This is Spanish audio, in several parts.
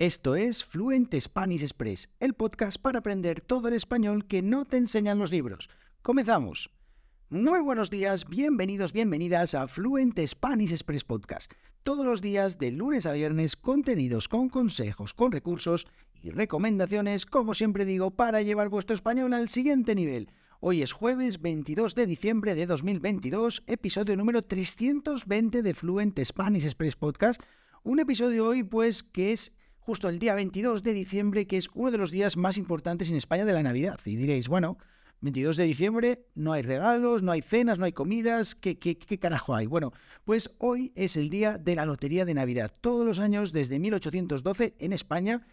Esto es Fluent Spanish Express, el podcast para aprender todo el español que no te enseñan los libros. Comenzamos. Muy buenos días, bienvenidos, bienvenidas a Fluent Spanish Express Podcast. Todos los días, de lunes a viernes, contenidos con consejos, con recursos y recomendaciones, como siempre digo, para llevar vuestro español al siguiente nivel. Hoy es jueves 22 de diciembre de 2022, episodio número 320 de Fluent Spanish Express Podcast. Un episodio hoy, pues, que es justo el día 22 de diciembre, que es uno de los días más importantes en España de la Navidad. Y diréis, bueno, 22 de diciembre, no hay regalos, no hay cenas, no hay comidas, ¿qué, qué, qué carajo hay? Bueno, pues hoy es el día de la Lotería de Navidad. Todos los años, desde 1812, en España,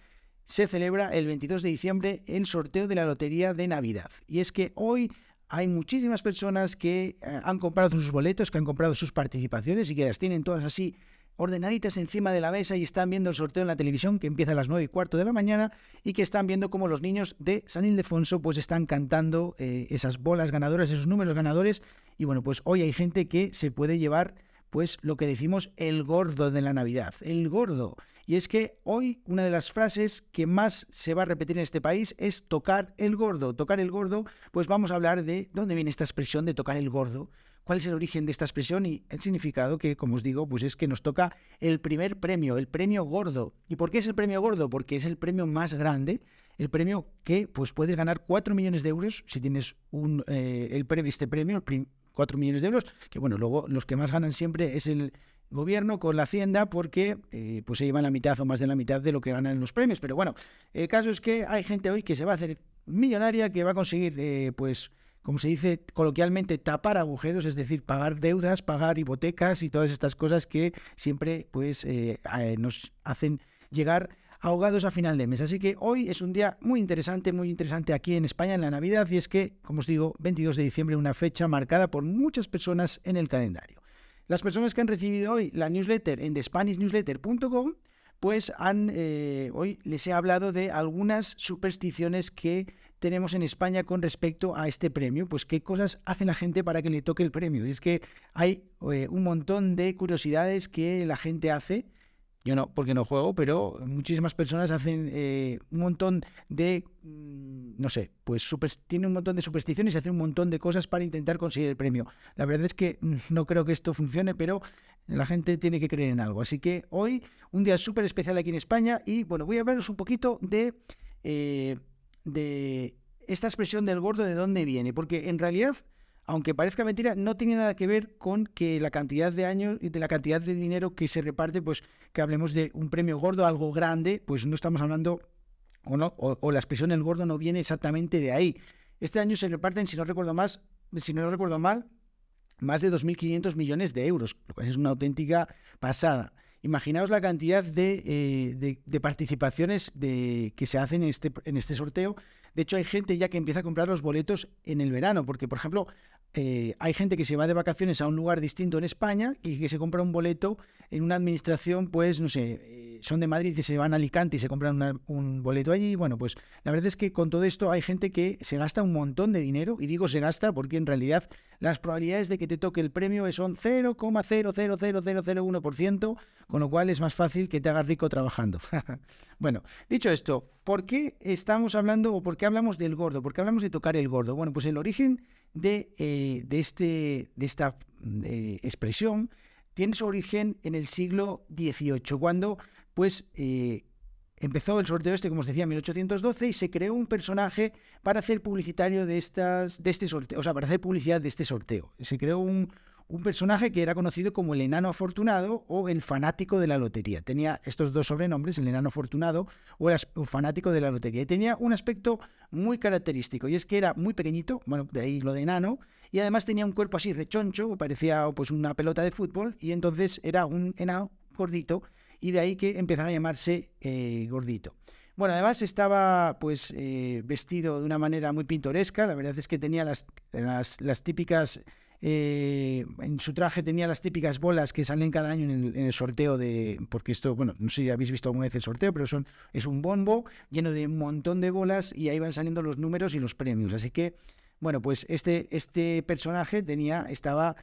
se celebra el 22 de diciembre el sorteo de la Lotería de Navidad. Y es que hoy hay muchísimas personas que eh, han comprado sus boletos, que han comprado sus participaciones y que las tienen todas así ordenaditas encima de la mesa y están viendo el sorteo en la televisión que empieza a las 9 y cuarto de la mañana y que están viendo cómo los niños de San Ildefonso pues están cantando eh, esas bolas ganadoras, esos números ganadores y bueno pues hoy hay gente que se puede llevar pues lo que decimos el gordo de la Navidad, el gordo. Y es que hoy una de las frases que más se va a repetir en este país es tocar el gordo. Tocar el gordo, pues vamos a hablar de dónde viene esta expresión de tocar el gordo, cuál es el origen de esta expresión y el significado que, como os digo, pues es que nos toca el primer premio, el premio gordo. ¿Y por qué es el premio gordo? Porque es el premio más grande, el premio que pues puedes ganar 4 millones de euros si tienes un, eh, el premio, este premio, el 4 millones de euros, que bueno, luego los que más ganan siempre es el gobierno con la hacienda porque eh, pues se llevan la mitad o más de la mitad de lo que ganan en los premios. Pero bueno, el caso es que hay gente hoy que se va a hacer millonaria, que va a conseguir, eh, pues, como se dice coloquialmente, tapar agujeros, es decir, pagar deudas, pagar hipotecas y todas estas cosas que siempre pues eh, nos hacen llegar ahogados a final de mes. Así que hoy es un día muy interesante, muy interesante aquí en España en la Navidad y es que, como os digo, 22 de diciembre, una fecha marcada por muchas personas en el calendario. Las personas que han recibido hoy la newsletter en thespanishnewsletter.com, pues han, eh, hoy les he hablado de algunas supersticiones que tenemos en España con respecto a este premio. Pues qué cosas hace la gente para que le toque el premio. Y es que hay eh, un montón de curiosidades que la gente hace yo no, porque no juego, pero muchísimas personas hacen eh, un montón de, mm, no sé, pues super, tienen un montón de supersticiones y hacen un montón de cosas para intentar conseguir el premio. La verdad es que mm, no creo que esto funcione, pero la gente tiene que creer en algo. Así que hoy, un día súper especial aquí en España y bueno, voy a hablaros un poquito de, eh, de esta expresión del gordo, de dónde viene, porque en realidad aunque parezca mentira, no tiene nada que ver con que la cantidad de años y de la cantidad de dinero que se reparte, pues que hablemos de un premio gordo, algo grande, pues no estamos hablando, o, no, o, la expresión el gordo no viene exactamente de ahí. Este año se reparten, si no recuerdo más, si no recuerdo mal, más de 2.500 millones de euros, lo cual es una auténtica pasada. Imaginaos la cantidad de, eh, participaciones de, que se hacen en este, en este sorteo. De hecho, hay gente ya que empieza a comprar los boletos en el verano, porque, por ejemplo, eh, hay gente que se va de vacaciones a un lugar distinto en España y que se compra un boleto en una administración, pues, no sé, son de Madrid y se van a Alicante y se compran un boleto allí. Bueno, pues la verdad es que con todo esto hay gente que se gasta un montón de dinero, y digo se gasta porque en realidad las probabilidades de que te toque el premio son 0,00001%, con lo cual es más fácil que te hagas rico trabajando. bueno, dicho esto, ¿por qué estamos hablando o por qué hablamos del gordo? ¿Por qué hablamos de tocar el gordo? Bueno, pues el origen de, eh, de, este, de esta eh, expresión tiene su origen en el siglo XVIII, cuando pues eh, empezó el sorteo este, como os decía, en 1812 y se creó un personaje para hacer publicitario de estas, de este sorteo, o sea, para hacer publicidad de este sorteo. Se creó un, un personaje que era conocido como el enano afortunado o el fanático de la lotería. Tenía estos dos sobrenombres, el enano afortunado o el fanático de la lotería. Y tenía un aspecto muy característico, y es que era muy pequeñito, bueno, de ahí lo de enano, y además tenía un cuerpo así rechoncho, parecía pues una pelota de fútbol, y entonces era un enano gordito, y de ahí que empezara a llamarse eh, gordito. Bueno, además estaba pues eh, vestido de una manera muy pintoresca, la verdad es que tenía las, las típicas eh, en su traje tenía las típicas bolas que salen cada año en el, sorteo de. Porque esto, bueno, no sé si habéis visto alguna vez el sorteo, pero son, es un bombo lleno de un montón de bolas y ahí van saliendo los números y los premios. Así que, bueno, pues este, este personaje tenía, estaba.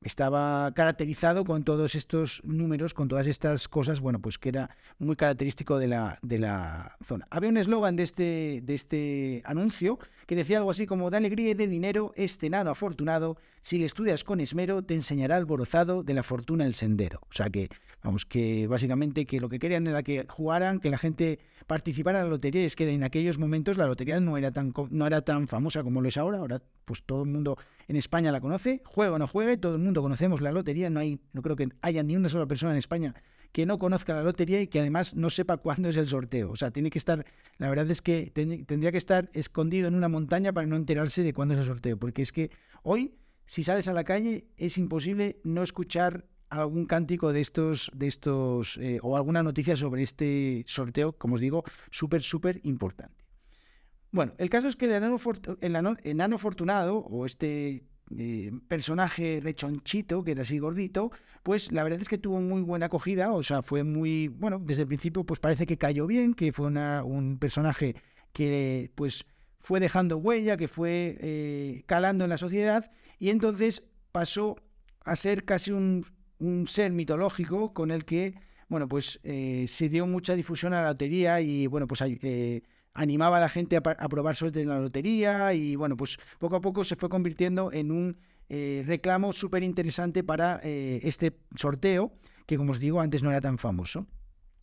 Estaba caracterizado con todos estos números, con todas estas cosas, bueno, pues que era muy característico de la, de la zona. Había un eslogan de este, de este anuncio que decía algo así como, de alegría y de dinero, este nano afortunado, si estudias con esmero, te enseñará alborozado de la fortuna el sendero. O sea que, vamos, que básicamente que lo que querían era que jugaran, que la gente participara en la lotería, es que en aquellos momentos la lotería no era tan, no era tan famosa como lo es ahora, ahora pues todo el mundo en España la conoce, juega o no juegue, todo el mundo conocemos la lotería, no hay, no creo que haya ni una sola persona en España que no conozca la lotería y que además no sepa cuándo es el sorteo. O sea, tiene que estar, la verdad es que tendría que estar escondido en una montaña para no enterarse de cuándo es el sorteo, porque es que hoy, si sales a la calle, es imposible no escuchar algún cántico de estos, de estos eh, o alguna noticia sobre este sorteo, como os digo, súper, súper importante. Bueno, el caso es que el enano, afortunado, o este eh, personaje rechonchito, que era así gordito, pues la verdad es que tuvo muy buena acogida, o sea, fue muy, bueno, desde el principio pues parece que cayó bien, que fue un personaje que pues fue dejando huella, que fue eh, calando en la sociedad, y entonces pasó a ser casi un, ser mitológico con el que, bueno, pues eh, se dio mucha difusión a la lotería y, bueno, pues animaba a la gente a, probar suerte en la lotería y bueno, pues poco a poco se fue convirtiendo en un eh, reclamo súper interesante para eh, este sorteo, que como os digo antes no era tan famoso.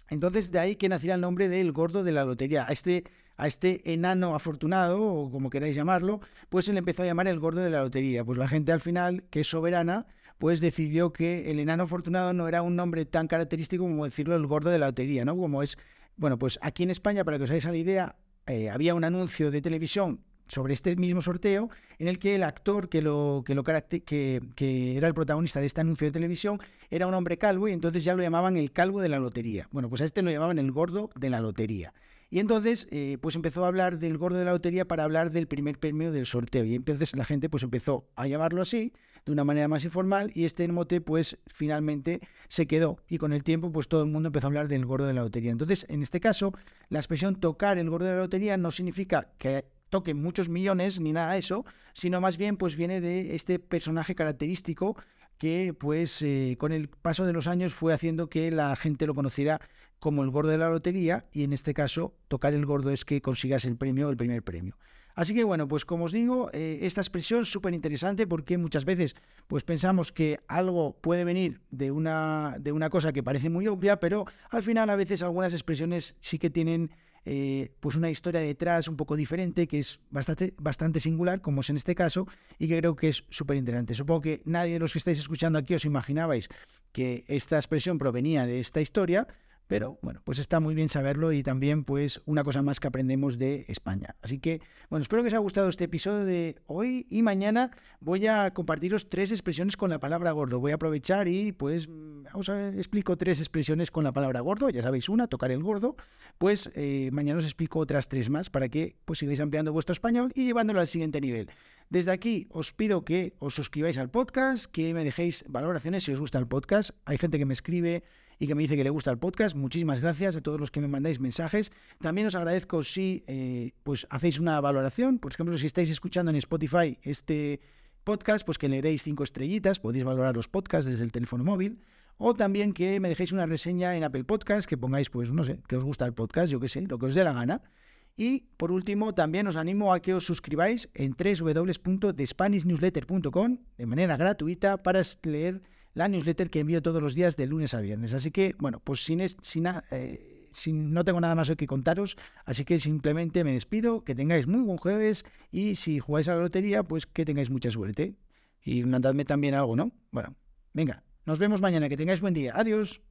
Entonces de ahí que naciera el nombre del gordo de la lotería. A este, a este enano afortunado, o como queráis llamarlo, pues se le empezó a llamar el gordo de la lotería. Pues la gente al final, que es soberana, pues decidió que el enano afortunado no era un nombre tan característico como decirlo el gordo de la lotería, ¿no? Como es, bueno, pues aquí en España, para que os hagáis la idea, eh, había un anuncio de televisión sobre este mismo sorteo en el que el actor que lo que lo que, era el protagonista de este anuncio de televisión era un hombre calvo y entonces ya lo llamaban el calvo de la lotería. Bueno, pues a este lo llamaban el gordo de la lotería. Y entonces, eh, pues empezó a hablar del gordo de la lotería para hablar del primer premio del sorteo. Y entonces la gente pues empezó a llamarlo así, de una manera más informal, y este mote pues finalmente se quedó. Y con el tiempo pues todo el mundo empezó a hablar del gordo de la lotería. Entonces, en este caso, la expresión tocar el gordo de la lotería no significa que toque muchos millones ni nada de eso, sino más bien pues viene de este personaje característico que pues eh, con el paso de los años fue haciendo que la gente lo conociera como el gordo de la lotería y en este caso tocar el gordo es que consigas el premio, el primer premio. Así que bueno, pues como os digo, eh, esta expresión es súper interesante porque muchas veces pues pensamos que algo puede venir de una, de una cosa que parece muy obvia, pero al final a veces algunas expresiones sí que tienen eh, pues una historia detrás un poco diferente, que es bastante, bastante singular, como es en este caso, y que creo que es súper interesante. Supongo que nadie de los que estáis escuchando aquí os imaginabais que esta expresión provenía de esta historia, pero bueno, pues está muy bien saberlo y también pues una cosa más que aprendemos de España. Así que bueno, espero que os haya gustado este episodio de hoy y mañana voy a compartiros tres expresiones con la palabra gordo. Voy a aprovechar y pues ver, explico tres expresiones con la palabra gordo. Ya sabéis una, tocar el gordo. Pues eh, mañana os explico otras tres más para que pues sigáis ampliando vuestro español y llevándolo al siguiente nivel. Desde aquí os pido que os suscribáis al podcast, que me dejéis valoraciones si os gusta el podcast. Hay gente que me escribe y que me dice que le gusta el podcast. Muchísimas gracias a todos los que me mandáis mensajes. También os agradezco si eh, pues hacéis una valoración. Por ejemplo, si estáis escuchando en Spotify este podcast, pues que le deis cinco estrellitas. Podéis valorar los podcasts desde el teléfono móvil. O también que me dejéis una reseña en Apple Podcast, que pongáis, pues no sé, que os gusta el podcast, yo qué sé, lo que os dé la gana. Y por último, también os animo a que os suscribáis en www.thespanishnewsletter.com de manera gratuita para leer la newsletter que envío todos los días de lunes a viernes. Así que, bueno, pues sin, sin, eh, sin, no tengo nada más que contaros, así que simplemente me despido, que tengáis muy buen jueves y si jugáis a la lotería, pues que tengáis mucha suerte. Y mandadme también algo, ¿no? Bueno, venga, nos vemos mañana, que tengáis buen día. Adiós.